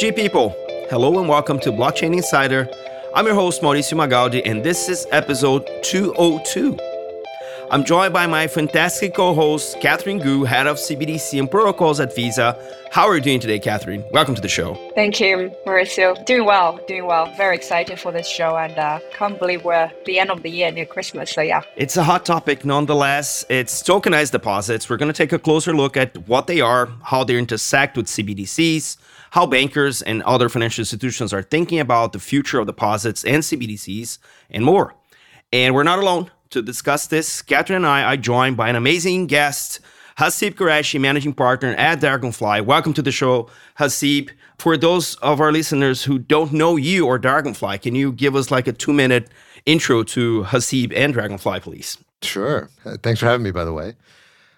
ESG people, hello and welcome to Blockchain Insider. I'm your host, Mauricio Magaldi, and this is episode 202. I'm joined by my fantastic co host, Catherine Gu, head of CBDC and protocols at Visa. How are you doing today, Catherine? Welcome to the show. Thank you, Mauricio. Doing well, doing well. Very excited for this show and uh, can't believe we're the end of the year near Christmas. So, yeah. It's a hot topic nonetheless. It's tokenized deposits. We're going to take a closer look at what they are, how they intersect with CBDCs, how bankers and other financial institutions are thinking about the future of deposits and CBDCs, and more. And we're not alone to discuss this, Catherine and I are joined by an amazing guest, Haseeb Qureshi, managing partner at Dragonfly. Welcome to the show, Haseeb. For those of our listeners who don't know you or Dragonfly, can you give us like a two minute intro to Haseeb and Dragonfly, please? Sure. Uh, thanks for having me, by the way.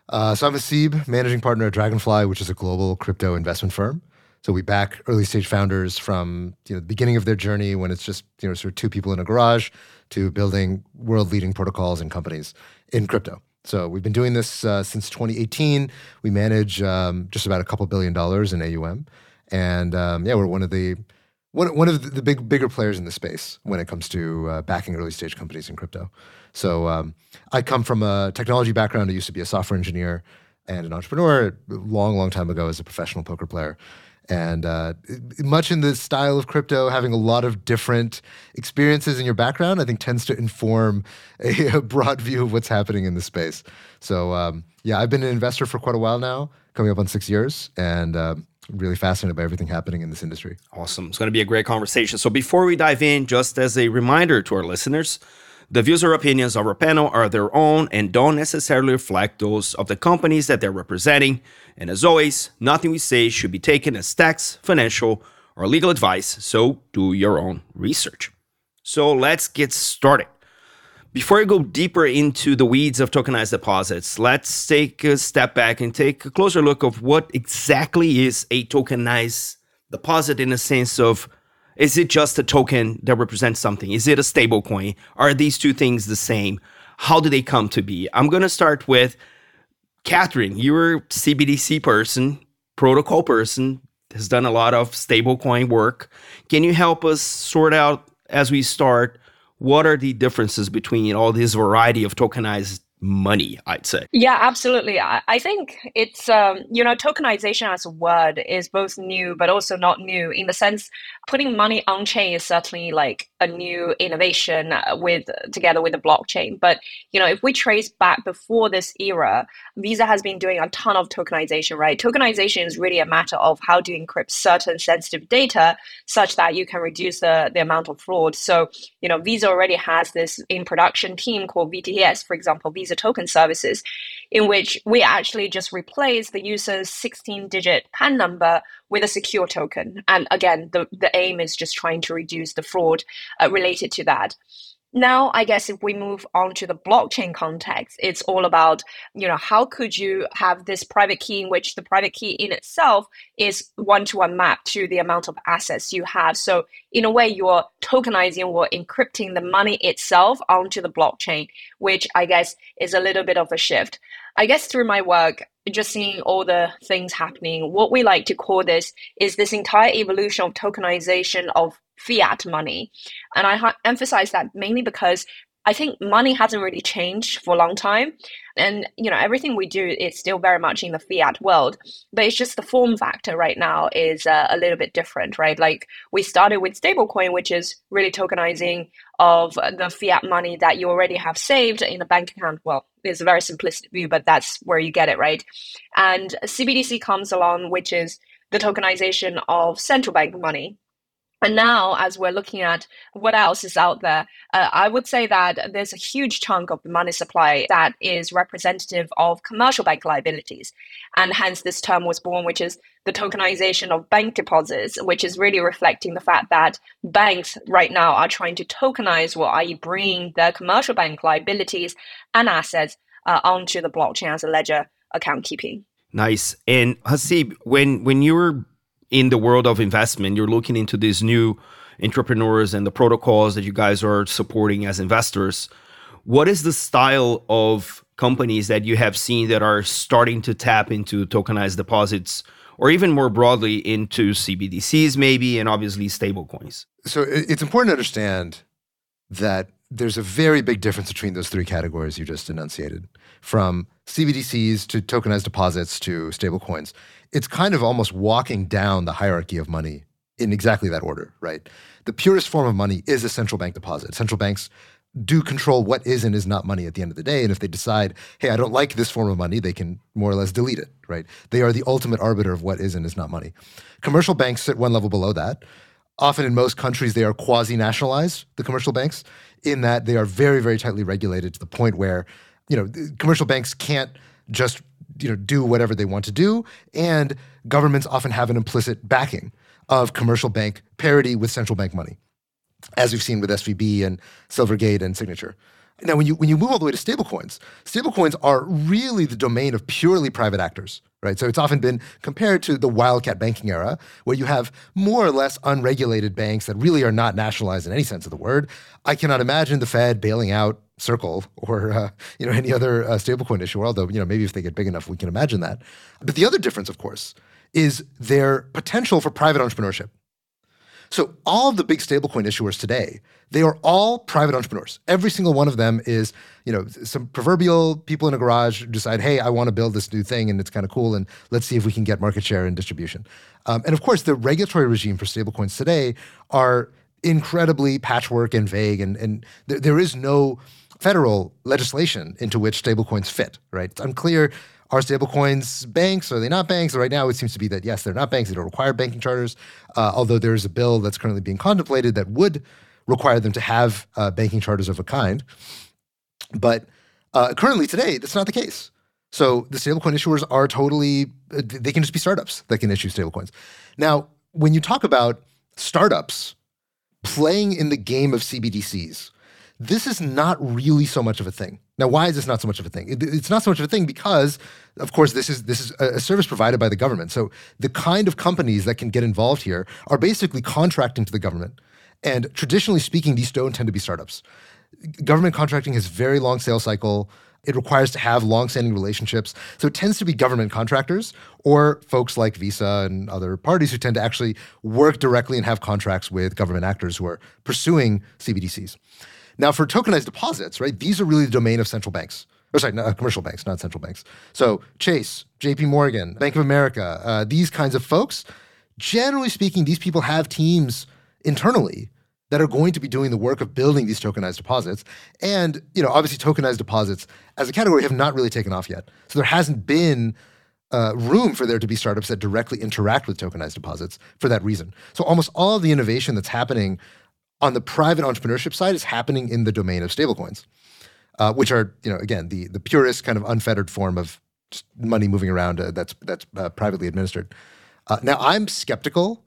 Uh, so I'm Haseeb, managing partner at Dragonfly, which is a global crypto investment firm. So we back early stage founders from you know, the beginning of their journey when it's just you know sort of two people in a garage to building world leading protocols and companies in crypto. So we've been doing this uh, since 2018. We manage um, just about a couple billion dollars in AUM, and um, yeah, we're one of the one, one of the big bigger players in the space when it comes to uh, backing early stage companies in crypto. So um, I come from a technology background. I used to be a software engineer and an entrepreneur a long, long time ago as a professional poker player and uh, much in the style of crypto, having a lot of different experiences in your background, I think tends to inform a, a broad view of what's happening in the space. So, um, yeah, I've been an investor for quite a while now, coming up on six years, and uh, really fascinated by everything happening in this industry. Awesome. It's going to be a great conversation. So, before we dive in, just as a reminder to our listeners, the views or opinions of our panel are their own and don't necessarily reflect those of the companies that they're representing. And as always, nothing we say should be taken as tax, financial, or legal advice, so do your own research. So let's get started. Before I go deeper into the weeds of tokenized deposits, let's take a step back and take a closer look of what exactly is a tokenized deposit in the sense of is it just a token that represents something? Is it a stable coin? Are these two things the same? How do they come to be? I'm going to start with Catherine. You're a CBDC person, protocol person, has done a lot of stablecoin work. Can you help us sort out as we start what are the differences between all this variety of tokenized money, I'd say. Yeah, absolutely. I, I think it's, um, you know, tokenization as a word is both new, but also not new in the sense putting money on chain is certainly like a new innovation uh, with together with the blockchain. But, you know, if we trace back before this era, Visa has been doing a ton of tokenization, right? Tokenization is really a matter of how to encrypt certain sensitive data such that you can reduce the, the amount of fraud. So, you know, Visa already has this in production team called VTS, for example, Visa user token services, in which we actually just replace the user's 16 digit PAN number with a secure token. And again, the, the aim is just trying to reduce the fraud uh, related to that now i guess if we move on to the blockchain context it's all about you know how could you have this private key in which the private key in itself is one-to-one map to the amount of assets you have. So in a way you're tokenizing or encrypting the money itself onto the blockchain which i guess is a little bit of a shift. I guess through my work just seeing all the things happening what we like to call this is this entire evolution of tokenization of fiat money. And I ha- emphasize that mainly because I think money hasn't really changed for a long time. And you know, everything we do is still very much in the fiat world, but it's just the form factor right now is uh, a little bit different, right? Like we started with stablecoin, which is really tokenizing of the fiat money that you already have saved in a bank account. Well, it's a very simplistic view, but that's where you get it, right? And CBDC comes along, which is the tokenization of central bank money and now, as we're looking at what else is out there, uh, I would say that there's a huge chunk of the money supply that is representative of commercial bank liabilities. And hence, this term was born, which is the tokenization of bank deposits, which is really reflecting the fact that banks right now are trying to tokenize, or i.e., bring their commercial bank liabilities and assets uh, onto the blockchain as a ledger account keeping. Nice. And Haseeb, when when you were in the world of investment, you're looking into these new entrepreneurs and the protocols that you guys are supporting as investors. What is the style of companies that you have seen that are starting to tap into tokenized deposits or even more broadly into CBDCs, maybe, and obviously stablecoins? So it's important to understand that there's a very big difference between those three categories you just enunciated from CBDCs to tokenized deposits to stablecoins. It's kind of almost walking down the hierarchy of money in exactly that order, right? The purest form of money is a central bank deposit. Central banks do control what is and is not money at the end of the day. And if they decide, hey, I don't like this form of money, they can more or less delete it, right? They are the ultimate arbiter of what is and is not money. Commercial banks sit one level below that. Often in most countries, they are quasi nationalized, the commercial banks, in that they are very, very tightly regulated to the point where, you know, commercial banks can't just, you know, do whatever they want to do. And governments often have an implicit backing of commercial bank parity with central bank money as we've seen with SVB and Silvergate and Signature. Now, when you when you move all the way to stablecoins, stablecoins are really the domain of purely private actors, right? So it's often been compared to the wildcat banking era, where you have more or less unregulated banks that really are not nationalized in any sense of the word. I cannot imagine the Fed bailing out Circle or uh, you know any other uh, stablecoin issuer. Although you know maybe if they get big enough, we can imagine that. But the other difference, of course, is their potential for private entrepreneurship. So all of the big stablecoin issuers today, they are all private entrepreneurs. Every single one of them is, you know, some proverbial people in a garage decide, hey, I want to build this new thing and it's kind of cool, and let's see if we can get market share and distribution. Um, and of course, the regulatory regime for stablecoins today are incredibly patchwork and vague, and and th- there is no federal legislation into which stablecoins fit. Right? It's unclear are stablecoins banks? Are they not banks? Right now, it seems to be that yes, they're not banks. They don't require banking charters. Uh, although there is a bill that's currently being contemplated that would require them to have uh, banking charters of a kind. But uh, currently, today, that's not the case. So the stablecoin issuers are totally, uh, they can just be startups that can issue stablecoins. Now, when you talk about startups playing in the game of CBDCs, this is not really so much of a thing. Now, why is this not so much of a thing? It, it's not so much of a thing because, of course, this is this is a service provided by the government. So the kind of companies that can get involved here are basically contracting to the government. And traditionally speaking, these don't tend to be startups. Government contracting has very long sales cycle. It requires to have long-standing relationships. So it tends to be government contractors or folks like Visa and other parties who tend to actually work directly and have contracts with government actors who are pursuing CBDCs. Now, for tokenized deposits, right, these are really the domain of central banks. Or sorry, not, uh, commercial banks, not central banks. So Chase, J.P. Morgan, Bank of America, uh, these kinds of folks. Generally speaking, these people have teams internally that are going to be doing the work of building these tokenized deposits. And you know, obviously, tokenized deposits as a category have not really taken off yet. So there hasn't been uh, room for there to be startups that directly interact with tokenized deposits for that reason. So almost all of the innovation that's happening on the private entrepreneurship side is happening in the domain of stablecoins, uh, which are, you know, again, the the purest kind of unfettered form of money moving around uh, that's that's uh, privately administered. Uh, now, I'm skeptical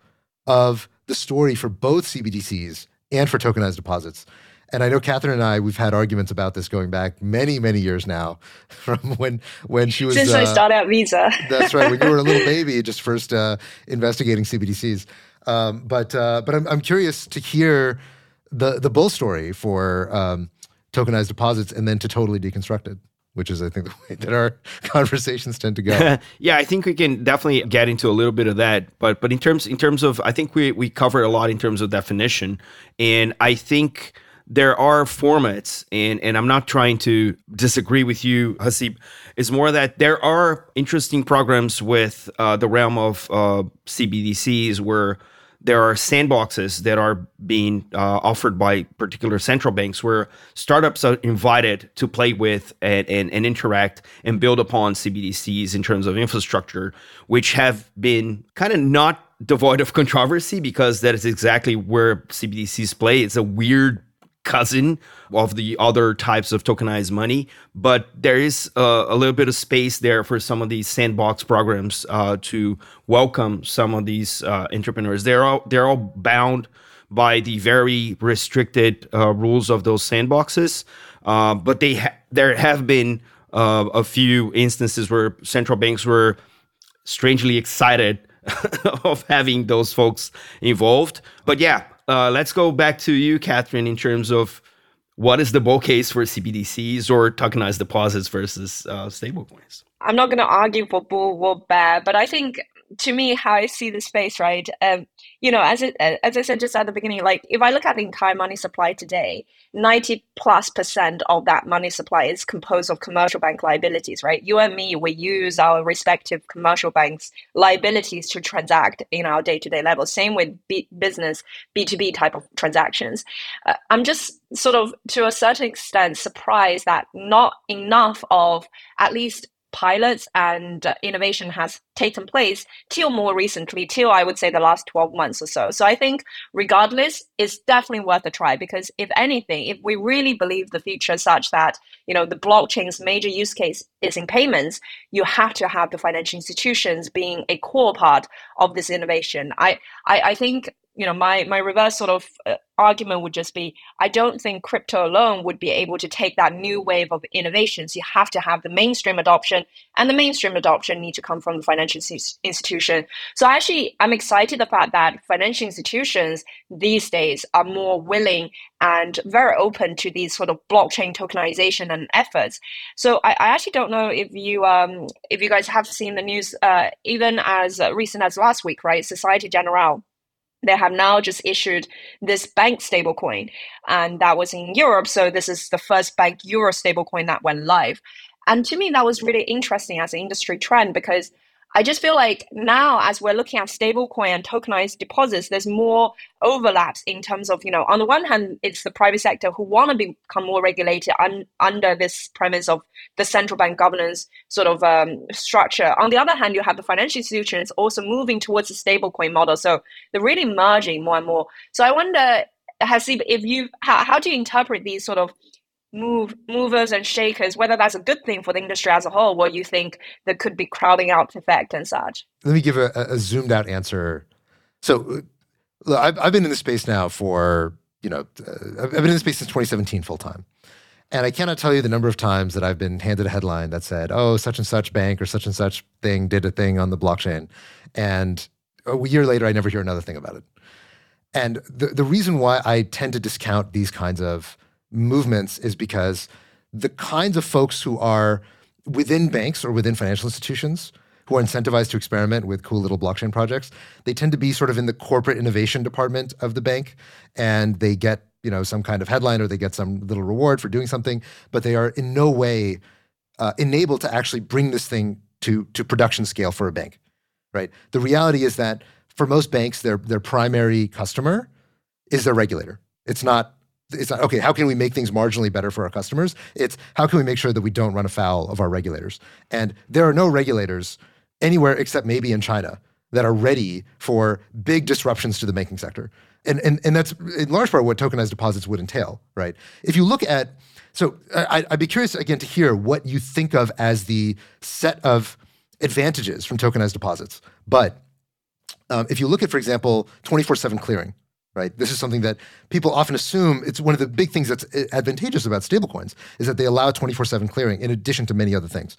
of the story for both CBDCs and for tokenized deposits. And I know Catherine and I, we've had arguments about this going back many, many years now, from when when she was since I uh, started at Visa. that's right, when you were a little baby, just first uh, investigating CBDCs. Um, but uh, but I'm, I'm curious to hear the the bull story for um, tokenized deposits and then to totally deconstructed which is I think the way that our conversations tend to go. yeah, I think we can definitely get into a little bit of that, but but in terms in terms of I think we we cover a lot in terms of definition, and I think there are formats, and and I'm not trying to disagree with you, Haseeb. It's more that there are interesting programs with uh, the realm of uh, CBDCs where there are sandboxes that are being uh, offered by particular central banks where startups are invited to play with and, and, and, interact and build upon CBDCs in terms of infrastructure, which have been kind of not devoid of controversy because that is exactly where CBDCs play. It's a weird cousin of the other types of tokenized money, but there is uh, a little bit of space there for some of these sandbox programs uh, to welcome some of these uh, entrepreneurs. They're all they're all bound by the very restricted uh, rules of those sandboxes, uh, but they ha- there have been a few instances where central banks were strangely excited of having those folks involved. But yeah, uh, let's go back to you, Catherine, in terms of what is the bull case for CBDCs or tokenized deposits versus uh, stablecoins? I'm not going to argue for bull or bear, but I think to me, how I see the space, right? Um, you know, as it, as I said just at the beginning, like if I look at the entire money supply today, ninety plus percent of that money supply is composed of commercial bank liabilities, right? You and me, we use our respective commercial banks liabilities to transact in our day to day level. Same with B- business B two B type of transactions. Uh, I'm just sort of to a certain extent surprised that not enough of at least pilots and uh, innovation has taken place till more recently, till I would say the last 12 months or so. So I think, regardless, it's definitely worth a try because if anything, if we really believe the future such that you know the blockchain's major use case is in payments, you have to have the financial institutions being a core part of this innovation. I I, I think you know my my reverse sort of uh, argument would just be i don't think crypto alone would be able to take that new wave of innovations. You have to have the mainstream adoption and the mainstream adoption need to come from the financial institution. So actually i'm excited the fact that financial institutions these days are more willing and very open to these sort of blockchain tokenization and efforts. So i, I actually don't know if you um if you guys have seen the news uh, even as recent as last week right? Societe generale they have now just issued this bank stablecoin, and that was in Europe. So this is the first bank euro stablecoin that went live. And to me, that was really interesting as an industry trend because I just feel like now, as we're looking at stablecoin and tokenized deposits, there's more overlaps in terms of, you know, on the one hand, it's the private sector who want to become more regulated un- under this premise of the central bank governance sort of um, structure. On the other hand, you have the financial institutions also moving towards the stablecoin model. So they're really merging more and more. So I wonder, Haseeb, if you, how, how do you interpret these sort of move movers and shakers, whether that's a good thing for the industry as a whole, or you think there could be crowding out effect and such. Let me give a, a zoomed out answer. So, look, I've, I've been in the space now for you know uh, I've been in the space since 2017 full time. And I cannot tell you the number of times that I've been handed a headline that said, oh, such and such bank or such and such thing did a thing on the blockchain. And a year later, I never hear another thing about it. And the, the reason why I tend to discount these kinds of movements is because the kinds of folks who are within banks or within financial institutions who are incentivized to experiment with cool little blockchain projects, they tend to be sort of in the corporate innovation department of the bank and they get, you know, some kind of headline or they get some little reward for doing something, but they are in no way uh, enabled to actually bring this thing to to production scale for a bank, right? The reality is that for most banks, their their primary customer is their regulator. It's not it's not okay how can we make things marginally better for our customers? It's how can we make sure that we don't run afoul of our regulators? And there are no regulators anywhere except maybe in china that are ready for big disruptions to the banking sector. And and, and that's in large part what tokenized deposits would entail right? If you look at so I, i'd be curious again to hear what you think of as the set of advantages from tokenized deposits. But um, if you look at for example 24-7 clearing right? This is something that people often assume it's one of the big things that's advantageous about stablecoins is that they allow 24/7 clearing in addition to many other things.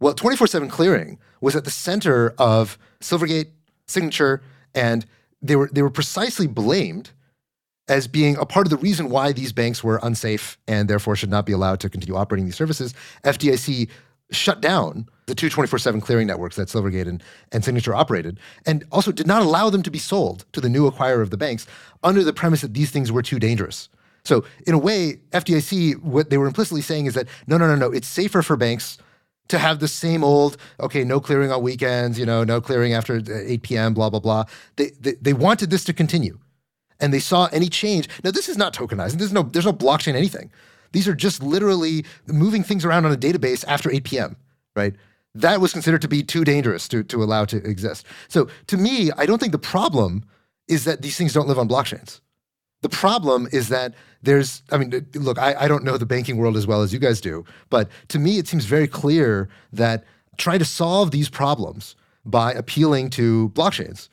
Well, 24/7 clearing was at the center of Silvergate, Signature, and they were they were precisely blamed as being a part of the reason why these banks were unsafe and therefore should not be allowed to continue operating these services. FDIC shut down the two 24 7 clearing networks that Silvergate and, and Signature operated, and also did not allow them to be sold to the new acquirer of the banks under the premise that these things were too dangerous. So, in a way, FDIC, what they were implicitly saying is that no, no, no, no, it's safer for banks to have the same old, okay, no clearing on weekends, you know, no clearing after uh, 8 p.m., blah, blah, blah. They, they, they wanted this to continue. And they saw any change. Now, this is not tokenizing. There's no, there's no blockchain anything. These are just literally moving things around on a database after 8 p.m., right? That was considered to be too dangerous to, to allow to exist. So to me, I don't think the problem is that these things don't live on blockchains. The problem is that there's, I mean, look, I, I don't know the banking world as well as you guys do, but to me, it seems very clear that trying to solve these problems by appealing to blockchains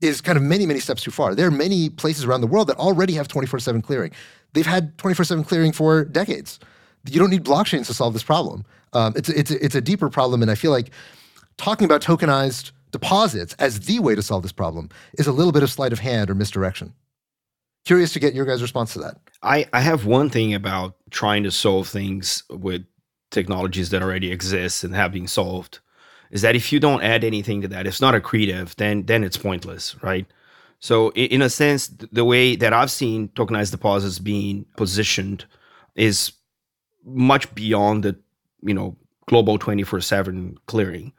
is kind of many, many steps too far. There are many places around the world that already have 24 7 clearing. They've had 24 7 clearing for decades. You don't need blockchains to solve this problem. Um, it's, it's, it's a deeper problem. And I feel like talking about tokenized deposits as the way to solve this problem is a little bit of sleight of hand or misdirection. Curious to get your guys' response to that. I, I have one thing about trying to solve things with technologies that already exist and have been solved is that if you don't add anything to that, it's not accretive, then then it's pointless, right? So in a sense, the way that I've seen tokenized deposits being positioned is much beyond the you know global 24/7 clearing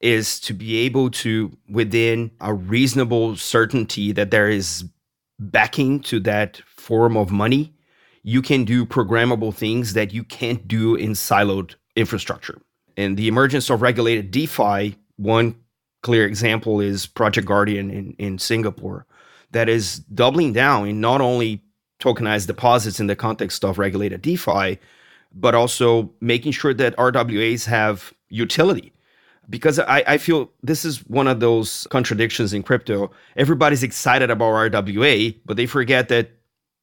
is to be able to within a reasonable certainty that there is backing to that form of money you can do programmable things that you can't do in siloed infrastructure. And the emergence of regulated defi one clear example is project guardian in, in singapore that is doubling down in not only tokenized deposits in the context of regulated defi but also making sure that RWAs have utility. Because I, I feel this is one of those contradictions in crypto. Everybody's excited about RWA, but they forget that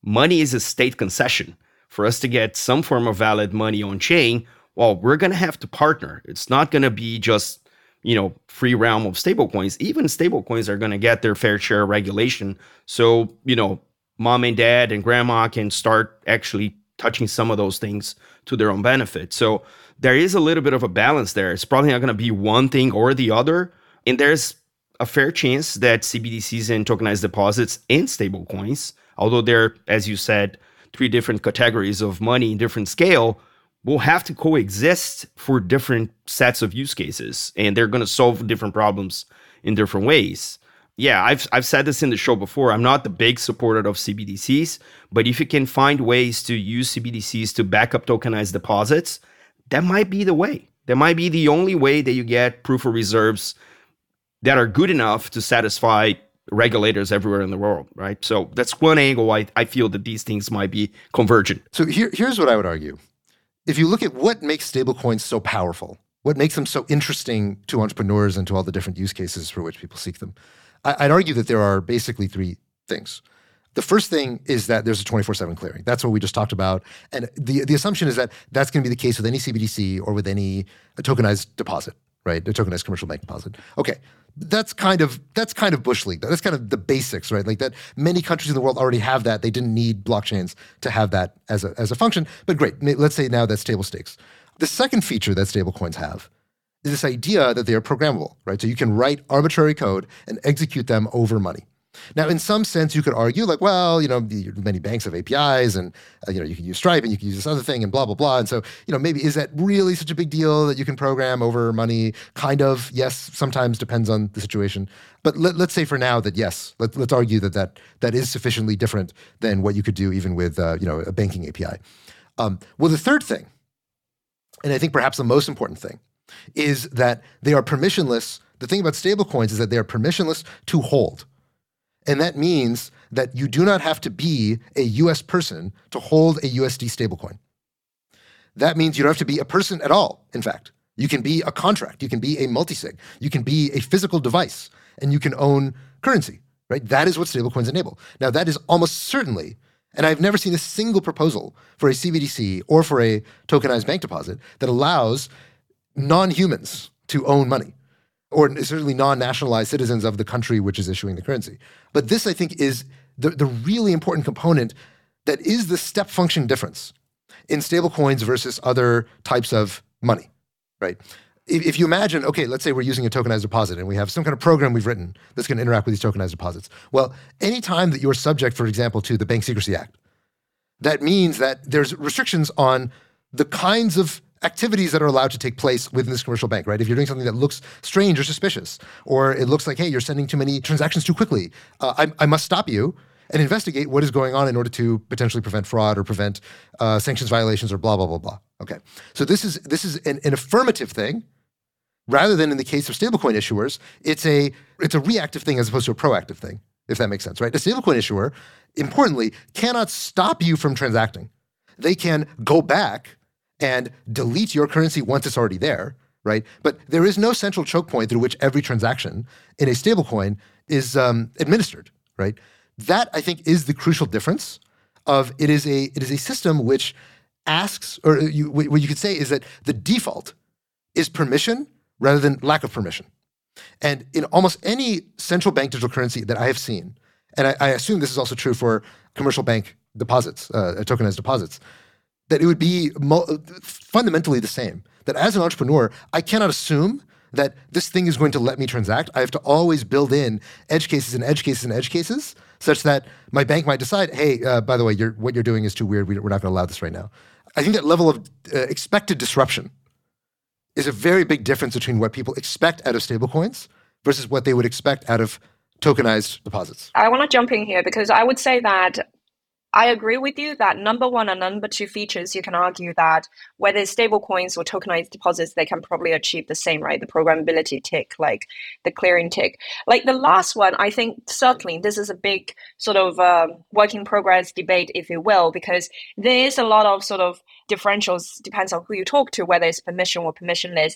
money is a state concession. For us to get some form of valid money on chain, well, we're going to have to partner. It's not going to be just, you know, free realm of stablecoins. Even stablecoins are going to get their fair share of regulation. So, you know, mom and dad and grandma can start actually touching some of those things to their own benefit. So there is a little bit of a balance there. It's probably not going to be one thing or the other. And there's a fair chance that CBDCs and tokenized deposits and stablecoins, although they're, as you said, three different categories of money in different scale, will have to coexist for different sets of use cases. And they're going to solve different problems in different ways yeah, I've I've said this in the show before. I'm not the big supporter of CBDCs, but if you can find ways to use CBDCs to back up tokenized deposits, that might be the way. That might be the only way that you get proof of reserves that are good enough to satisfy regulators everywhere in the world, right? So that's one angle I, I feel that these things might be convergent. So here, here's what I would argue. If you look at what makes stablecoins so powerful, what makes them so interesting to entrepreneurs and to all the different use cases for which people seek them, I'd argue that there are basically three things. The first thing is that there's a 24 7 clearing. That's what we just talked about. And the, the assumption is that that's going to be the case with any CBDC or with any tokenized deposit, right? A tokenized commercial bank deposit. Okay. That's kind of that's kind of bush league. That's kind of the basics, right? Like that many countries in the world already have that. They didn't need blockchains to have that as a, as a function. But great. Let's say now that's table stakes. The second feature that stablecoins have is this idea that they are programmable, right? So you can write arbitrary code and execute them over money. Now, in some sense, you could argue, like, well, you know, many banks have APIs, and uh, you know, you can use Stripe, and you can use this other thing, and blah blah blah. And so, you know, maybe is that really such a big deal that you can program over money? Kind of, yes. Sometimes depends on the situation. But let, us say for now that yes, let, us argue that that that is sufficiently different than what you could do even with uh, you know a banking API. Um, well, the third thing, and I think perhaps the most important thing, is that they are permissionless. The thing about stablecoins is that they are permissionless to hold. And that means that you do not have to be a US person to hold a USD stablecoin. That means you don't have to be a person at all, in fact. You can be a contract, you can be a multisig, you can be a physical device, and you can own currency, right? That is what stablecoins enable. Now, that is almost certainly, and I've never seen a single proposal for a CBDC or for a tokenized bank deposit that allows non humans to own money, or certainly non nationalized citizens of the country which is issuing the currency. But this, I think, is the, the really important component that is the step function difference in stablecoins versus other types of money, right? If, if you imagine, okay, let's say we're using a tokenized deposit and we have some kind of program we've written that's going to interact with these tokenized deposits. Well, anytime that you're subject, for example, to the Bank Secrecy Act, that means that there's restrictions on the kinds of activities that are allowed to take place within this commercial bank, right? If you're doing something that looks strange or suspicious, or it looks like, hey, you're sending too many transactions too quickly, uh, I, I, must stop you and investigate what is going on in order to potentially prevent fraud or prevent uh, sanctions violations or blah blah blah blah. Okay, so this is this is an, an affirmative thing, rather than in the case of stablecoin issuers, it's a it's a reactive thing as opposed to a proactive thing. If that makes sense, right? A stablecoin issuer, importantly, cannot stop you from transacting. They can go back and delete your currency once it's already there, right? But there is no central choke point through which every transaction in a stablecoin is um, administered, right? That I think is the crucial difference. Of it is a it is a system which asks, or you, what you could say is that the default is permission rather than lack of permission. And in almost any central bank digital currency that I have seen, and I, I assume this is also true for commercial bank deposits, uh, tokenized deposits, that it would be mo- fundamentally the same. That as an entrepreneur, I cannot assume that this thing is going to let me transact, I have to always build in edge cases and edge cases and edge cases such that my bank might decide, hey, uh, by the way, you're, what you're doing is too weird. We, are not going to allow this right now. I think that level of uh, expected disruption is a very big difference between what people expect out of stablecoins versus what they would expect out of tokenized deposits. I want to jump in here because I would say that I agree with you that number one and number two features, you can argue that whether it's stable coins or tokenized deposits, they can probably achieve the same, right? The programmability tick, like the clearing tick. Like the last one, I think certainly this is a big sort of uh, work in progress debate, if you will, because there is a lot of sort of differentials, depends on who you talk to, whether it's permission or permissionless.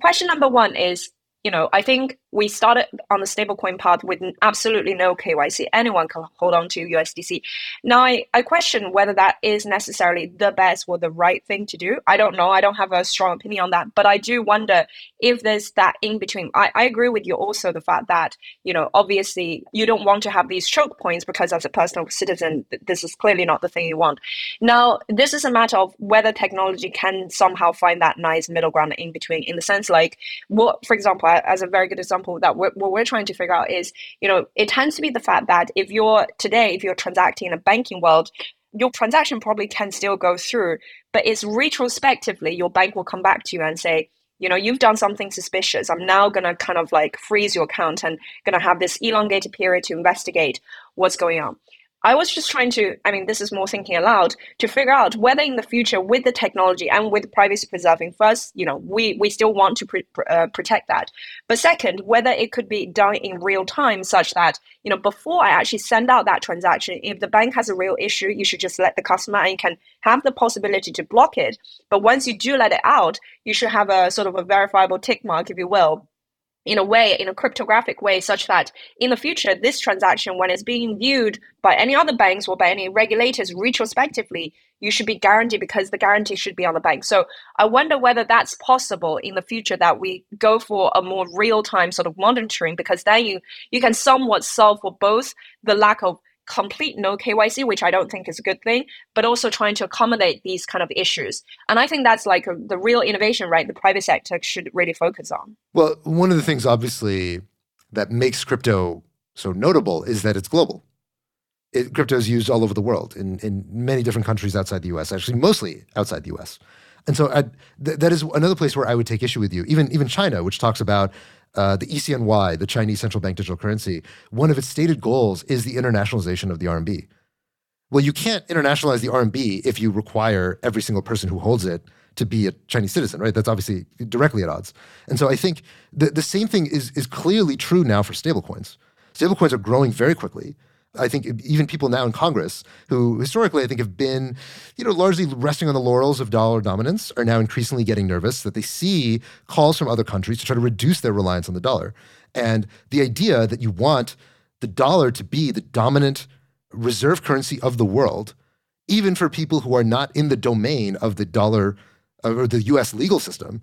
Question number one is you know, I think we started on the stablecoin path with absolutely no KYC. Anyone can hold on to USDC. Now, I, I question whether that is necessarily the best or the right thing to do. I don't know. I don't have a strong opinion on that. But I do wonder if there's that in between. I, I agree with you also the fact that, you know, obviously you don't want to have these choke points because as a personal citizen, this is clearly not the thing you want. Now, this is a matter of whether technology can somehow find that nice middle ground in between, in the sense like what, for example, as a very good example that we're, what we're trying to figure out is, you know, it tends to be the fact that if you're today, if you're transacting in a banking world, your transaction probably can still go through, but it's retrospectively your bank will come back to you and say, you know, you've done something suspicious. I'm now going to kind of like freeze your account and going to have this elongated period to investigate what's going on. I was just trying to, I mean, this is more thinking aloud, to figure out whether in the future with the technology and with privacy preserving, first, you know, we, we still want to uh, protect that. But second, whether it could be done in real time such that, you know, before I actually send out that transaction, if the bank has a real issue, you should just let the customer and you can have the possibility to block it. But once you do let it out, you should have a sort of a verifiable tick mark, if you will, in a way, in a cryptographic way, such that in the future, this transaction, when it's being viewed by any other banks or by any regulators retrospectively, you should be guaranteed because the guarantee should be on the bank. So I wonder whether that's possible in the future that we go for a more real time sort of monitoring because then you you can somewhat solve for both the lack of complete no KYC, which I don't think is a good thing, but also trying to accommodate these kind of issues. And I think that's like a, the real innovation, right? The private sector should really focus on. Well, one of the things, obviously, that makes crypto so notable is that it's global. It, crypto is used all over the world in, in many different countries outside the US, actually, mostly outside the US. And so I, th- that is another place where I would take issue with you. Even even China, which talks about uh, the ECNY, the Chinese central bank digital currency, one of its stated goals is the internationalization of the RMB. Well, you can't internationalize the RMB if you require every single person who holds it to be a Chinese citizen, right? That's obviously directly at odds. And so I think the, the same thing is, is clearly true now for stablecoins. Stablecoins are growing very quickly. I think even people now in Congress who historically I think have been, you know, largely resting on the laurels of dollar dominance are now increasingly getting nervous that they see calls from other countries to try to reduce their reliance on the dollar. And the idea that you want the dollar to be the dominant reserve currency of the world, even for people who are not in the domain of the dollar uh, or the US legal system,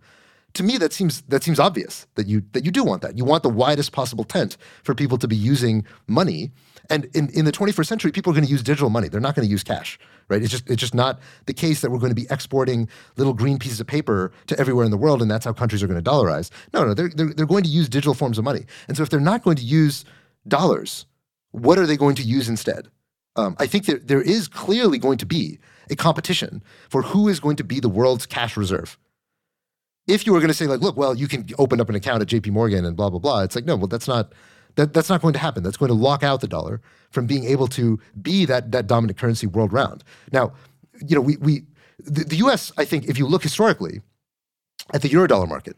to me that seems that seems obvious that you that you do want that. You want the widest possible tent for people to be using money and in, in the 21st century, people are going to use digital money. They're not going to use cash, right? It's just it's just not the case that we're going to be exporting little green pieces of paper to everywhere in the world, and that's how countries are going to dollarize. No, no, they're, they're, they're going to use digital forms of money. And so if they're not going to use dollars, what are they going to use instead? Um, I think that there is clearly going to be a competition for who is going to be the world's cash reserve. If you were going to say like, look, well, you can open up an account at J.P. Morgan and blah blah blah, it's like no, well, that's not that, that's not going to happen. That's going to lock out the dollar from being able to be that, that dominant currency world round. Now, you know, we, we the, the US, I think, if you look historically at the eurodollar market,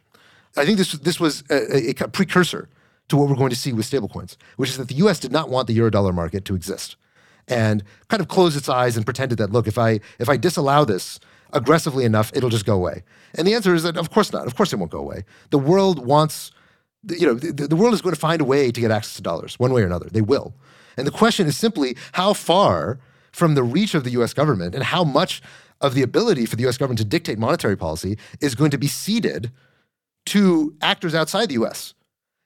I think this, this was a, a precursor to what we're going to see with stablecoins, which is that the US did not want the eurodollar market to exist and kind of closed its eyes and pretended that, look, if I, if I disallow this, aggressively enough, it'll just go away. And the answer is that, of course not. Of course it won't go away. The world wants you know, the, the world is going to find a way to get access to dollars one way or another. They will. And the question is simply how far from the reach of the US government and how much of the ability for the US government to dictate monetary policy is going to be ceded to actors outside the US.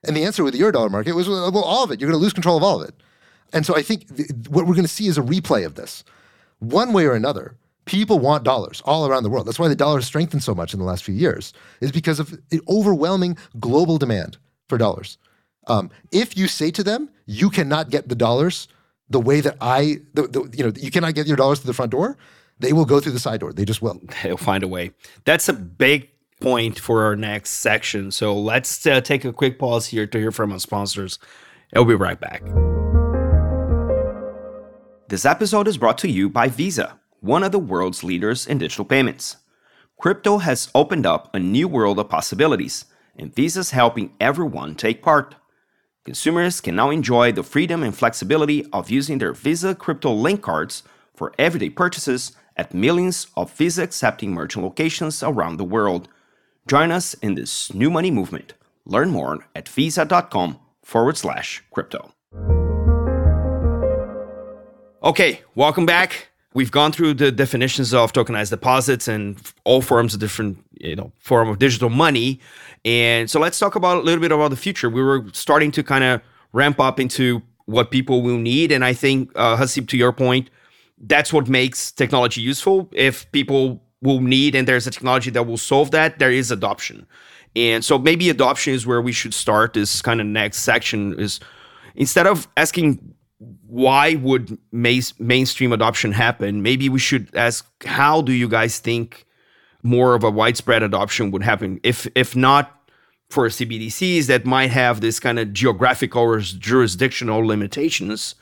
And the answer with the eurodollar market was well, all of it. You're going to lose control of all of it. And so I think th- what we're going to see is a replay of this. One way or another, People want dollars all around the world. That's why the dollar has strengthened so much in the last few years, is because of the overwhelming global demand for dollars. Um, if you say to them, you cannot get the dollars the way that I, the, the, you know, you cannot get your dollars to the front door, they will go through the side door. They just will. They'll find a way. That's a big point for our next section. So let's uh, take a quick pause here to hear from our sponsors. I'll be right back. This episode is brought to you by Visa, one of the world's leaders in digital payments. Crypto has opened up a new world of possibilities, and Visa is helping everyone take part. Consumers can now enjoy the freedom and flexibility of using their Visa crypto link cards for everyday purchases at millions of Visa accepting merchant locations around the world. Join us in this new money movement. Learn more at visa.com forward slash crypto. Okay, welcome back. We've gone through the definitions of tokenized deposits and all forms of different, you know, form of digital money. And so let's talk about a little bit about the future. We were starting to kind of ramp up into what people will need. And I think, uh, Haseeb, to your point, that's what makes technology useful. If people will need and there's a technology that will solve that, there is adoption. And so maybe adoption is where we should start this kind of next section is instead of asking why would main, mainstream adoption happen, maybe we should ask how do you guys think more of a widespread adoption would happen if if not for CBDCs that might have this kind of geographical or jurisdictional limitations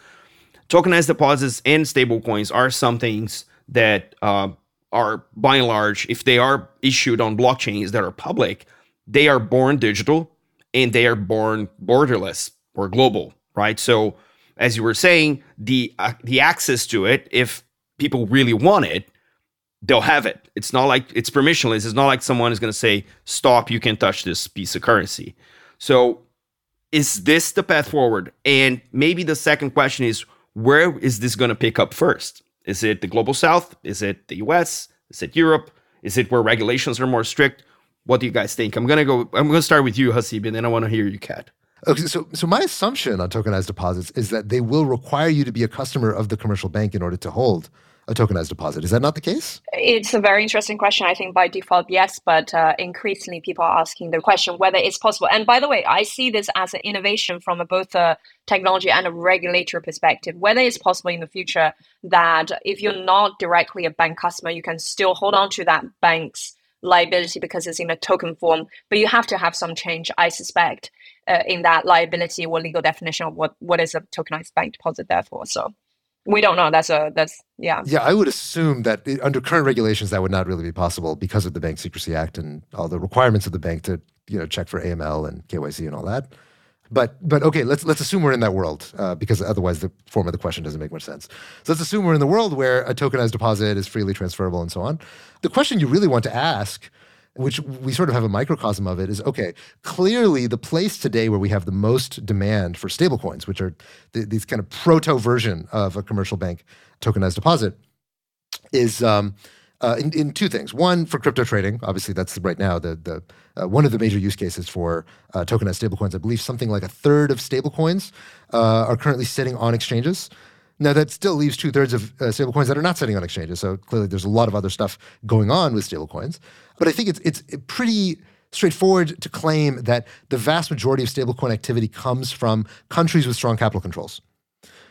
tokenized deposits and stablecoins are some things that uh, are by and large, if they are issued on blockchains that are public, they are born digital and they are born borderless or global, right? So, as you were saying, the uh, the access to it, if people really want it, they'll have it. It's not like it's permissionless. It's not like someone is going to say, "Stop! You can't touch this piece of currency." So, is this the path forward? And maybe the second question is where is this going to pick up first? Is it the global south? Is it the US? Is it Europe? Is it where regulations are more strict? What do you guys think? I'm gonna go. I'm gonna start with you, Haseeb, and then I want to hear you, Kat. Okay, so so my assumption on tokenized deposits is that they will require you to be a customer of the commercial bank in order to hold a tokenized deposit. Is that not the case? It's a very interesting question. I think by default, yes, but uh, increasingly people are asking the question whether it's possible. And by the way, I see this as an innovation from a, both a technology and a regulatory perspective. Whether it's possible in the future that if you're not directly a bank customer, you can still hold on to that bank's liability because it's in a token form, but you have to have some change, I suspect, uh, in that liability or legal definition of what, what is a tokenized bank deposit, therefore. So we don't know. That's a that's yeah. Yeah, I would assume that under current regulations that would not really be possible because of the Bank Secrecy Act and all the requirements of the bank to you know check for AML and KYC and all that. But but okay, let's let's assume we're in that world uh, because otherwise the form of the question doesn't make much sense. So let's assume we're in the world where a tokenized deposit is freely transferable and so on. The question you really want to ask which we sort of have a microcosm of it, is okay, clearly the place today where we have the most demand for stablecoins, which are th- these kind of proto version of a commercial bank tokenized deposit, is um, uh, in, in, two things. One, for crypto trading, obviously that's right now the, the uh, one of the major use cases for uh, tokenized stablecoins. I believe something like a third of stablecoins uh, are currently sitting on exchanges. Now, that still leaves two thirds of uh, stablecoins that are not sitting on exchanges. So clearly, there's a lot of other stuff going on with stablecoins. But I think it's it's pretty straightforward to claim that the vast majority of stablecoin activity comes from countries with strong capital controls.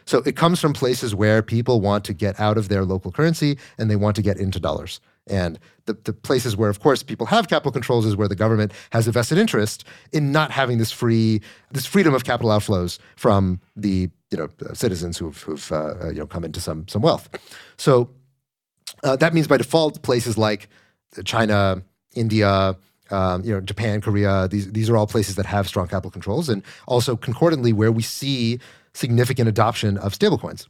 So it comes from places where people want to get out of their local currency and they want to get into dollars. And the, the places where, of course, people have capital controls is where the government has a vested interest in not having this free, this freedom of capital outflows from the you know citizens who've, who've uh, uh, you know come into some some wealth. So uh, that means by default places like China, India, um, you know, Japan, Korea. These these are all places that have strong capital controls, and also concordantly where we see significant adoption of stablecoins.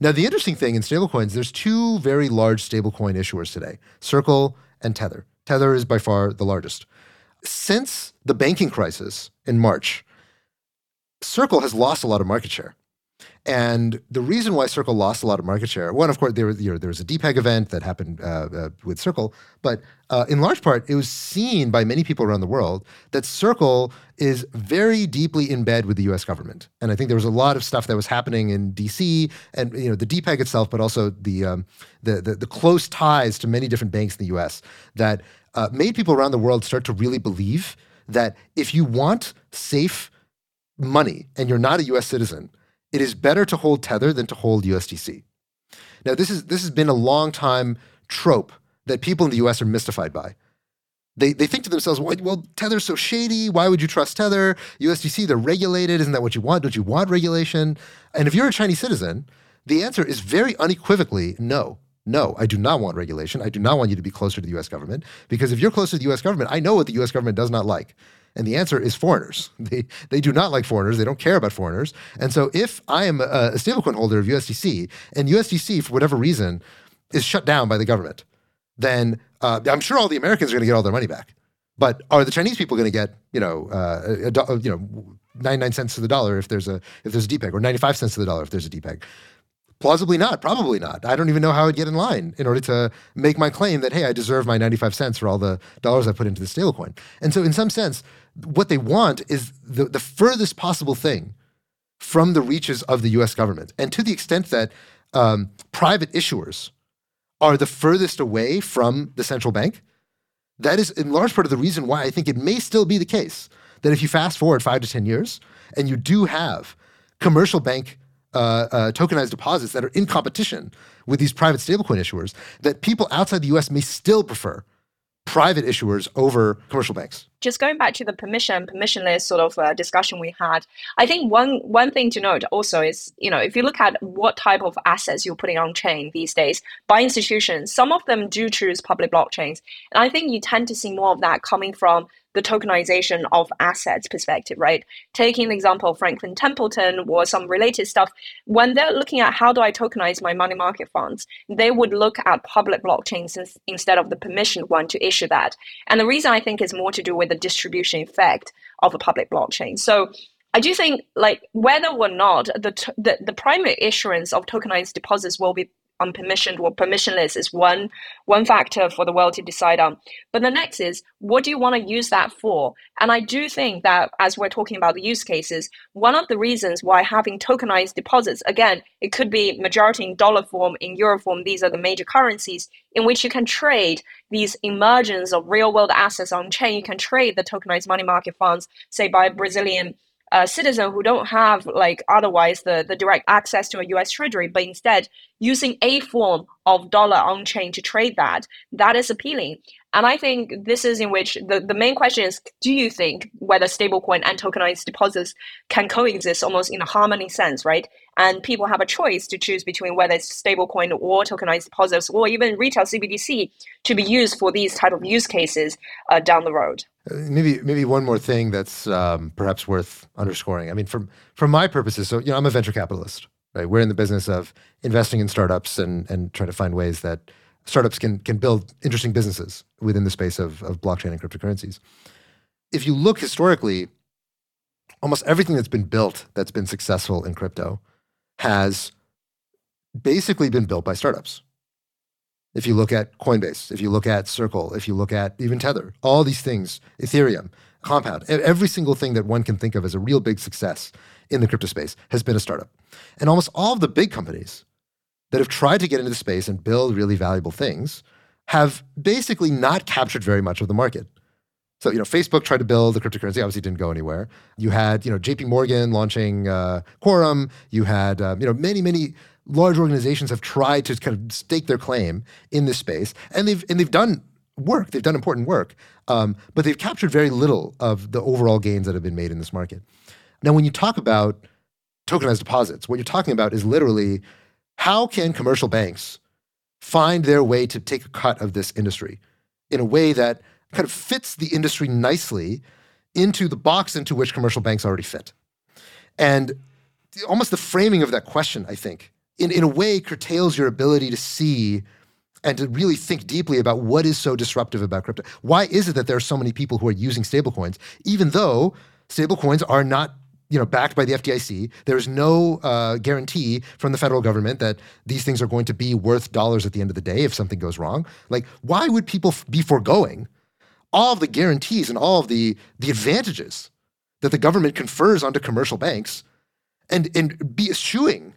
Now, the interesting thing in stablecoins, there's two very large stablecoin issuers today: Circle and Tether. Tether is by far the largest. Since the banking crisis in March, Circle has lost a lot of market share. And the reason why Circle lost a lot of market share, one, of course, there was, you know, there was a depeg event that happened uh, uh, with Circle, but uh, in large part, it was seen by many people around the world that Circle is very deeply in bed with the U.S. government. And I think there was a lot of stuff that was happening in D.C. and you know the depeg itself, but also the um, the, the, the close ties to many different banks in the U.S. that uh, made people around the world start to really believe that if you want safe money and you're not a U.S. citizen it is better to hold Tether than to hold USDC. Now, this, is, this has been a long time trope that people in the US are mystified by. They, they think to themselves, well, well, Tether's so shady. Why would you trust Tether? USDC, they're regulated. Isn't that what you want? Don't you want regulation? And if you're a Chinese citizen, the answer is very unequivocally no. No, I do not want regulation. I do not want you to be closer to the US government because if you're closer to the US government, I know what the US government does not like. And the answer is foreigners. They, they do not like foreigners. They don't care about foreigners. And so if I am a, stablecoin holder of USDC and USDC, for whatever reason, is shut down by the government, then uh, I'm sure all the Americans are going to get all their money back. But are the Chinese people going to get, you know, uh, a, you know, 99 cents to the dollar if there's a if there's a depeg or 95 cents to the dollar if there's a depeg? Plausibly not, probably not. I don't even know how I'd get in line in order to make my claim that, hey, I deserve my 95 cents for all the dollars I put into the stablecoin. And so, in some sense, what they want is the, the furthest possible thing from the reaches of the US government. And to the extent that um, private issuers are the furthest away from the central bank, that is in large part of the reason why I think it may still be the case that if you fast forward five to 10 years and you do have commercial bank uh, uh, tokenized deposits that are in competition with these private stablecoin issuers, that people outside the US may still prefer private issuers over commercial banks. Just going back to the permission, permissionless sort of uh, discussion we had, I think one one thing to note also is, you know, if you look at what type of assets you're putting on chain these days by institutions, some of them do choose public blockchains, and I think you tend to see more of that coming from the tokenization of assets perspective, right? Taking the example of Franklin Templeton or some related stuff, when they're looking at how do I tokenize my money market funds, they would look at public blockchains instead of the permissioned one to issue that. And the reason I think is more to do with the distribution effect of a public blockchain. So I do think, like, whether or not the, the, the primary issuance of tokenized deposits will be unpermissioned or permissionless is one one factor for the world to decide on. But the next is what do you want to use that for? And I do think that as we're talking about the use cases, one of the reasons why having tokenized deposits, again, it could be majority in dollar form, in euro form, these are the major currencies in which you can trade these emergence of real world assets on chain. You can trade the tokenized money market funds, say by Brazilian uh, citizen who don't have like otherwise the, the direct access to a US treasury, but instead using a form of dollar on chain to trade that, that is appealing. And I think this is in which the, the main question is do you think whether stablecoin and tokenized deposits can coexist almost in a harmony sense, right? And people have a choice to choose between whether it's stablecoin or tokenized deposits or even retail CBDC to be used for these type of use cases uh, down the road. Uh, maybe maybe one more thing that's um, perhaps worth underscoring. I mean, from from my purposes, so you know, I'm a venture capitalist. Right, we're in the business of investing in startups and and trying to find ways that startups can can build interesting businesses within the space of, of blockchain and cryptocurrencies. If you look historically, almost everything that's been built that's been successful in crypto has basically been built by startups. If you look at Coinbase, if you look at Circle, if you look at even Tether, all these things, Ethereum, Compound, every single thing that one can think of as a real big success in the crypto space has been a startup. And almost all of the big companies that have tried to get into the space and build really valuable things have basically not captured very much of the market. So, you know, Facebook tried to build the cryptocurrency, obviously didn't go anywhere. You had, you know, JP Morgan launching uh, Quorum. You had, uh, you know, many, many large organizations have tried to kind of stake their claim in this space, and they've and they've done work. They've done important work, um, but they've captured very little of the overall gains that have been made in this market. Now, when you talk about tokenized deposits, what you're talking about is literally how can commercial banks find their way to take a cut of this industry in a way that kind of fits the industry nicely into the box into which commercial banks already fit. And almost the framing of that question, I think, in, in a way curtails your ability to see and to really think deeply about what is so disruptive about crypto. Why is it that there are so many people who are using stablecoins, even though stablecoins are not you know, backed by the FDIC. There's no uh, guarantee from the federal government that these things are going to be worth dollars at the end of the day if something goes wrong. Like, why would people f- be foregoing all of the guarantees and all of the the advantages that the government confers onto commercial banks, and and be eschewing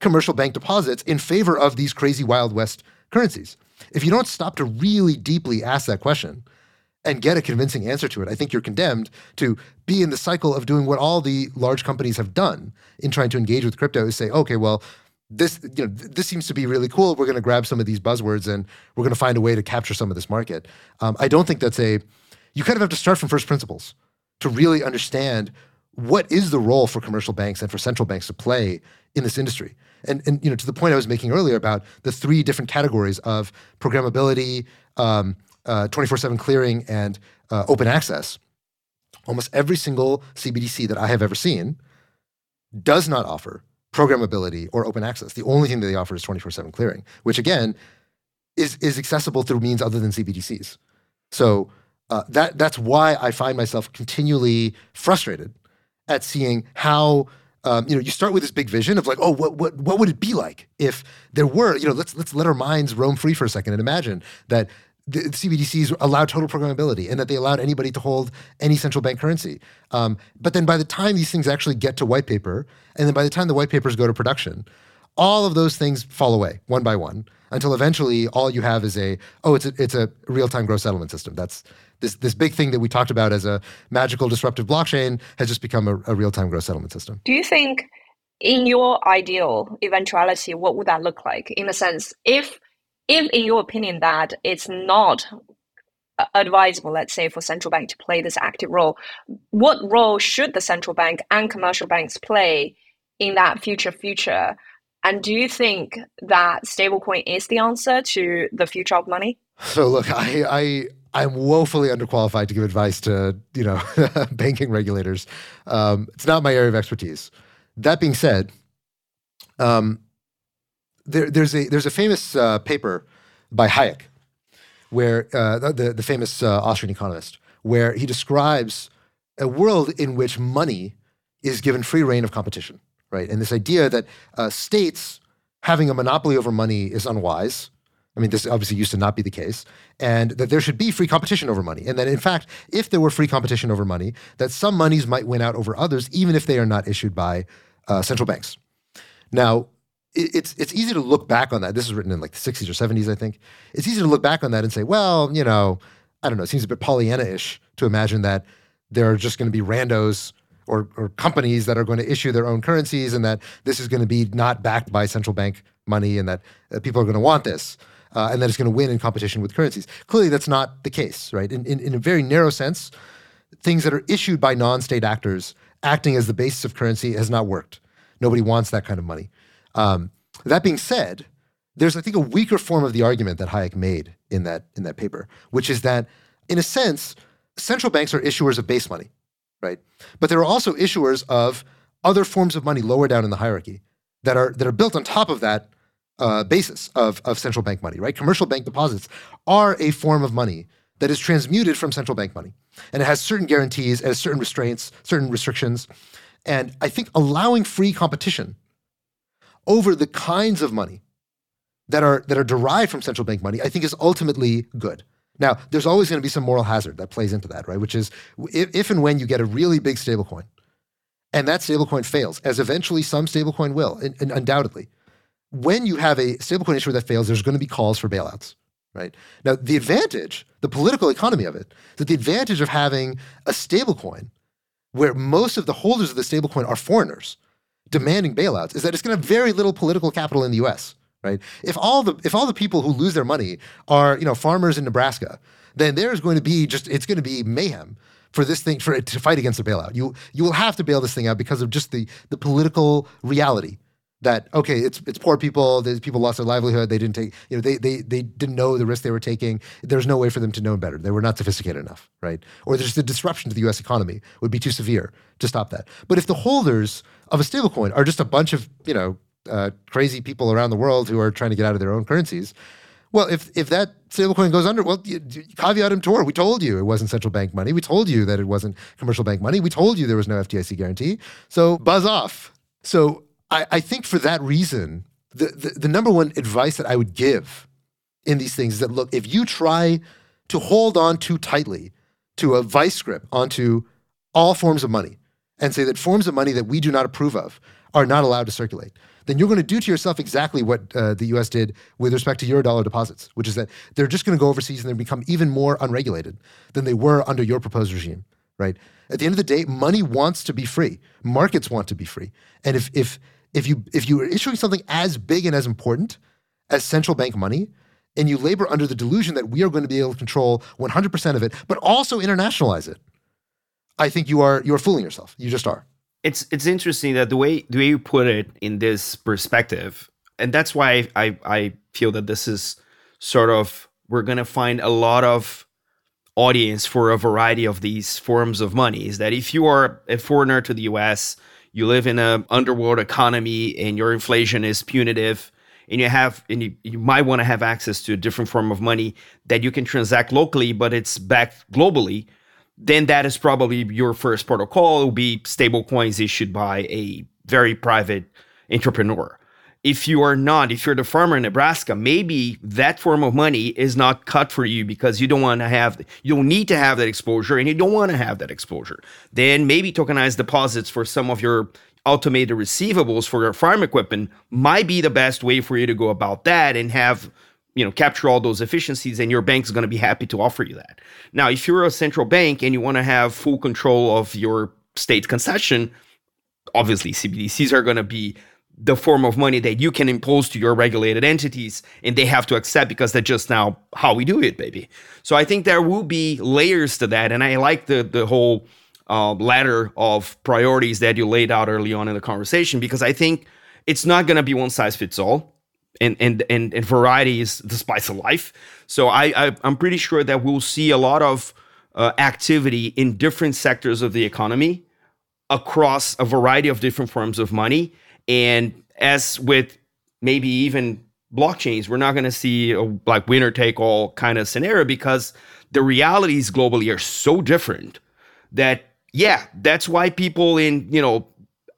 commercial bank deposits in favor of these crazy Wild West currencies? If you don't stop to really deeply ask that question, and get a convincing answer to it, I think you're condemned to be in the cycle of doing what all the large companies have done in trying to engage with crypto is say, okay, well, this you know this seems to be really cool. We're going to grab some of these buzzwords and we're going to find a way to capture some of this market. Um, I don't think that's a. You kind of have to start from first principles to really understand what is the role for commercial banks and for central banks to play in this industry. And, and you know, to the point I was making earlier about the three different categories of programmability, um, uh, 24/7 clearing and uh, open access, almost every single CBDC that I have ever seen does not offer programmability or open access. The only thing that they offer is 24/7 clearing, which again is is accessible through means other than CBDCs. So uh, that that's why I find myself continually frustrated at seeing how um, you know you start with this big vision of like oh what what what would it be like if there were you know let's let's let our minds roam free for a second and imagine that the CBDCs allowed total programmability and that they allowed anybody to hold any central bank currency. Um, but then by the time these things actually get to white paper, and then by the time the white papers go to production, all of those things fall away one by one until eventually all you have is a oh it's a it's a real time gross settlement system. That's this this big thing that we talked about as a magical disruptive blockchain has just become a, a real time gross settlement system. Do you think? In your ideal eventuality, what would that look like? In a sense, if if in your opinion that it's not advisable, let's say, for central bank to play this active role, what role should the central bank and commercial banks play in that future future? And do you think that stablecoin is the answer to the future of money? So look, I, I I'm woefully underqualified to give advice to you know banking regulators. Um, it's not my area of expertise. That being said, um, there, there's a there's a famous uh, paper by Hayek, where uh, the the famous uh, Austrian economist, where he describes a world in which money is given free reign of competition, right? And this idea that uh, states having a monopoly over money is unwise. I mean, this obviously used to not be the case, and that there should be free competition over money. And that, in fact, if there were free competition over money, that some monies might win out over others, even if they are not issued by uh, central banks. Now, it's it's easy to look back on that. This was written in like the 60s or 70s, I think. It's easy to look back on that and say, well, you know, I don't know. It seems a bit Pollyanna-ish to imagine that there are just going to be randos or, or companies that are going to issue their own currencies, and that this is going to be not backed by central bank money, and that uh, people are going to want this, uh, and that it's going to win in competition with currencies. Clearly, that's not the case, right? In, in, in a very narrow sense, things that are issued by non-state actors acting as the basis of currency has not worked. Nobody wants that kind of money. Um, that being said, there's I think a weaker form of the argument that Hayek made in that in that paper, which is that in a sense, central banks are issuers of base money, right? But there are also issuers of other forms of money lower down in the hierarchy that are that are built on top of that uh, basis of, of central bank money, right? Commercial bank deposits are a form of money that is transmuted from central bank money. And it has certain guarantees, has certain restraints, certain restrictions. And I think allowing free competition over the kinds of money that are that are derived from central bank money, I think is ultimately good. Now, there's always going to be some moral hazard that plays into that, right? Which is if, if and when you get a really big stablecoin, and that stablecoin fails, as eventually some stablecoin will, and, and undoubtedly, when you have a stablecoin issuer that fails, there's going to be calls for bailouts, right? Now, the advantage, the political economy of it, that the advantage of having a stablecoin where most of the holders of the stablecoin are foreigners, demanding bailouts is that it's going to have very little political capital in the U.S. Right? If all the if all the people who lose their money are you know farmers in Nebraska, then there's going to be just it's going to be mayhem for this thing for it to fight against a bailout. You you will have to bail this thing out because of just the the political reality that okay, it's it's poor people. These people lost their livelihood. They didn't take you know they they they didn't know the risk they were taking. There's no way for them to know better. They were not sophisticated enough, right? Or there's the disruption to the U.S. economy would be too severe to stop that. But if the holders of a stablecoin are just a bunch of you know uh, crazy people around the world who are trying to get out of their own currencies, Well, if if that stablecoin goes under, well, you, caveat emptor. We told you it wasn't central bank money. We told you that it wasn't commercial bank money. We told you there was no FDIC guarantee. So buzz off. So I, I think for that reason, the, the the number one advice that I would give in these things is that look, if you try to hold on too tightly to a vice grip onto all forms of money and say that forms of money that we do not approve of are not allowed to circulate then you're going to do to yourself exactly what uh, the US did with respect to Eurodollar deposits, which is that they're just going to go overseas and they become even more unregulated than they were under your proposed regime, right? At the end of the day, money wants to be free. Markets want to be free. And if if if you if you are issuing something as big and as important as central bank money, and you labor under the delusion that we are going to be able to control 100% of it, but also internationalize it, I think you are you are fooling yourself. You just are it's it's interesting that the way the way you put it in this perspective, and that's why I I feel that this is sort of we're gonna find a lot of audience for a variety of these forms of money. Is that if you are a foreigner to the U.S., you live in an underworld economy, and your inflation is punitive, and you have and you, you might want to have access to a different form of money that you can transact locally, but it's backed globally then that is probably your first protocol. It will be stable coins issued by a very private entrepreneur. If you are not, if you're the farmer in Nebraska, maybe that form of money is not cut for you because you don't want to have, you don't need to have that exposure and you don't want to have that exposure. Then maybe tokenized deposits for some of your automated receivables for your farm equipment might be the best way for you to go about that and have you know capture all those efficiencies and your bank's going to be happy to offer you that now if you're a central bank and you want to have full control of your state concession obviously cbdc's are going to be the form of money that you can impose to your regulated entities and they have to accept because that's just now how we do it baby so i think there will be layers to that and i like the the whole uh, ladder of priorities that you laid out early on in the conversation because i think it's not going to be one size fits all and and and, and variety is the spice of life. So I, I am pretty sure that we'll see a lot of uh, activity in different sectors of the economy across a variety of different forms of money. And as with maybe even blockchains, we're not going to see a like winner take all kind of scenario because the realities globally are so different that yeah, that's why people in you know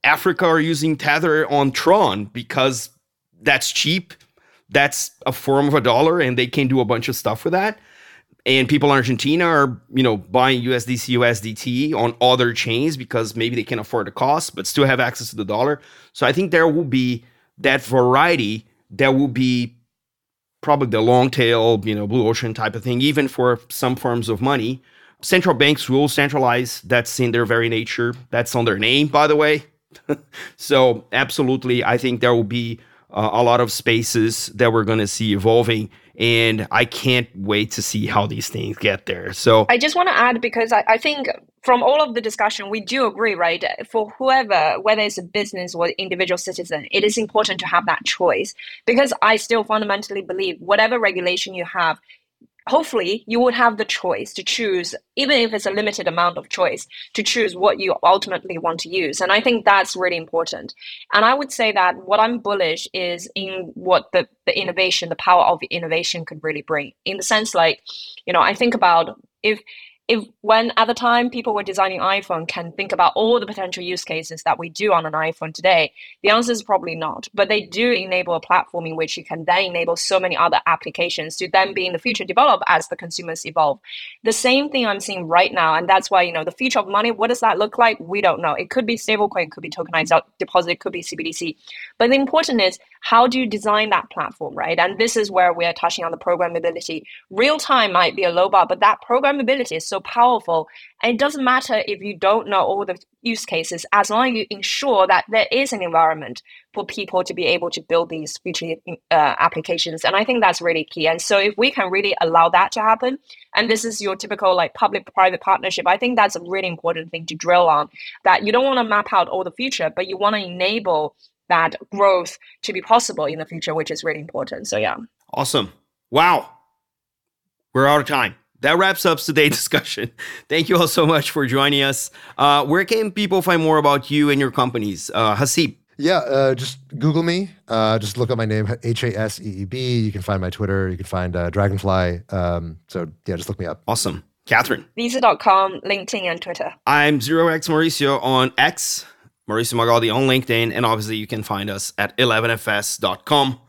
Africa are using Tether on Tron because that's cheap. That's a form of a dollar, and they can do a bunch of stuff with that. And people in Argentina are, you know, buying USDC, USDT on other chains because maybe they can afford the cost, but still have access to the dollar. So I think there will be that variety. There will be probably the long tail, you know, blue ocean type of thing, even for some forms of money. Central banks will centralize. That's in their very nature. That's on their name, by the way. so absolutely, I think there will be uh, a lot of spaces that we're going to see evolving and i can't wait to see how these things get there. So i just want to add because I, I, think from all of the discussion we do agree right? For whoever whether it's a business or individual citizen it is important to have that choice because i still fundamentally believe whatever regulation you have hopefully you would have the choice to choose even if it's a limited amount of choice to choose what you ultimately want to use. And i think that's really important. And i would say that what i'm bullish is in what the, the innovation the power of innovation could really bring. In the sense like you know i think about if if when at the time people were designing iphone can think about all the potential use cases that we do on an iphone today the answer is probably not. But they do enable a platform in which you can then enable so many other applications to then be in the future develop as the consumers evolve. The same thing i'm seeing right now and that's why you know the future of money what does that look like? We don't know. It could be stablecoin it could be tokenized deposit it could be cbdc but the important is how do you design that platform right? And this is where we're touching on the programmability. Real time might be a low bar but that programmability is so so powerful. And it doesn't matter if you don't know all the use cases, as long as you ensure that there is an environment for people to be able to build these future uh, applications. And I think that's really key. And so if we can really allow that to happen, and this is your typical like public-private partnership, I think that's a really important thing to drill on. That you don't want to map out all the future, but you want to enable that growth to be possible in the future, which is really important. So yeah. Awesome. Wow. We're out of time that wraps up today's discussion. Thank you all so much for joining us. Uh, where can people find more about you and your companies? Uh, Haseeb. Yeah, uh, just Google me. Uh, just look up my name, H A S E E B. You can find my Twitter. You can find uh, Dragonfly. Um, so yeah, just look me up. Awesome. Catherine. Visa.com, LinkedIn, and Twitter. I'm Zero X Mauricio on X, Mauricio Magaldi on LinkedIn, and obviously you can find us at 11fs.com.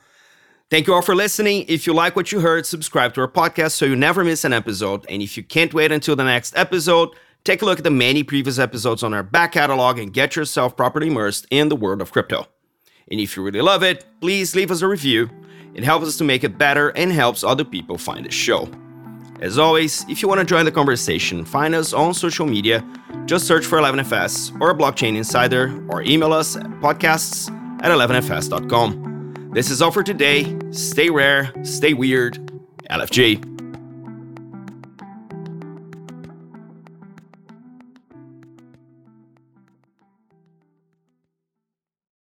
Thank you all for listening. If you like what you heard, subscribe to our podcast so you never miss an episode. And if you can't wait until the next episode, take a look at the many previous episodes on our back catalog and get yourself properly immersed in the world of crypto. And if you really love it, please leave us a review. It helps us to make it better and helps other people find the show. As always, if you want to join the conversation, find us on social media. Just search for 11FS or Blockchain Insider or email us at podcasts at 11fs.com. This is all for today. Stay rare, stay weird. LFG.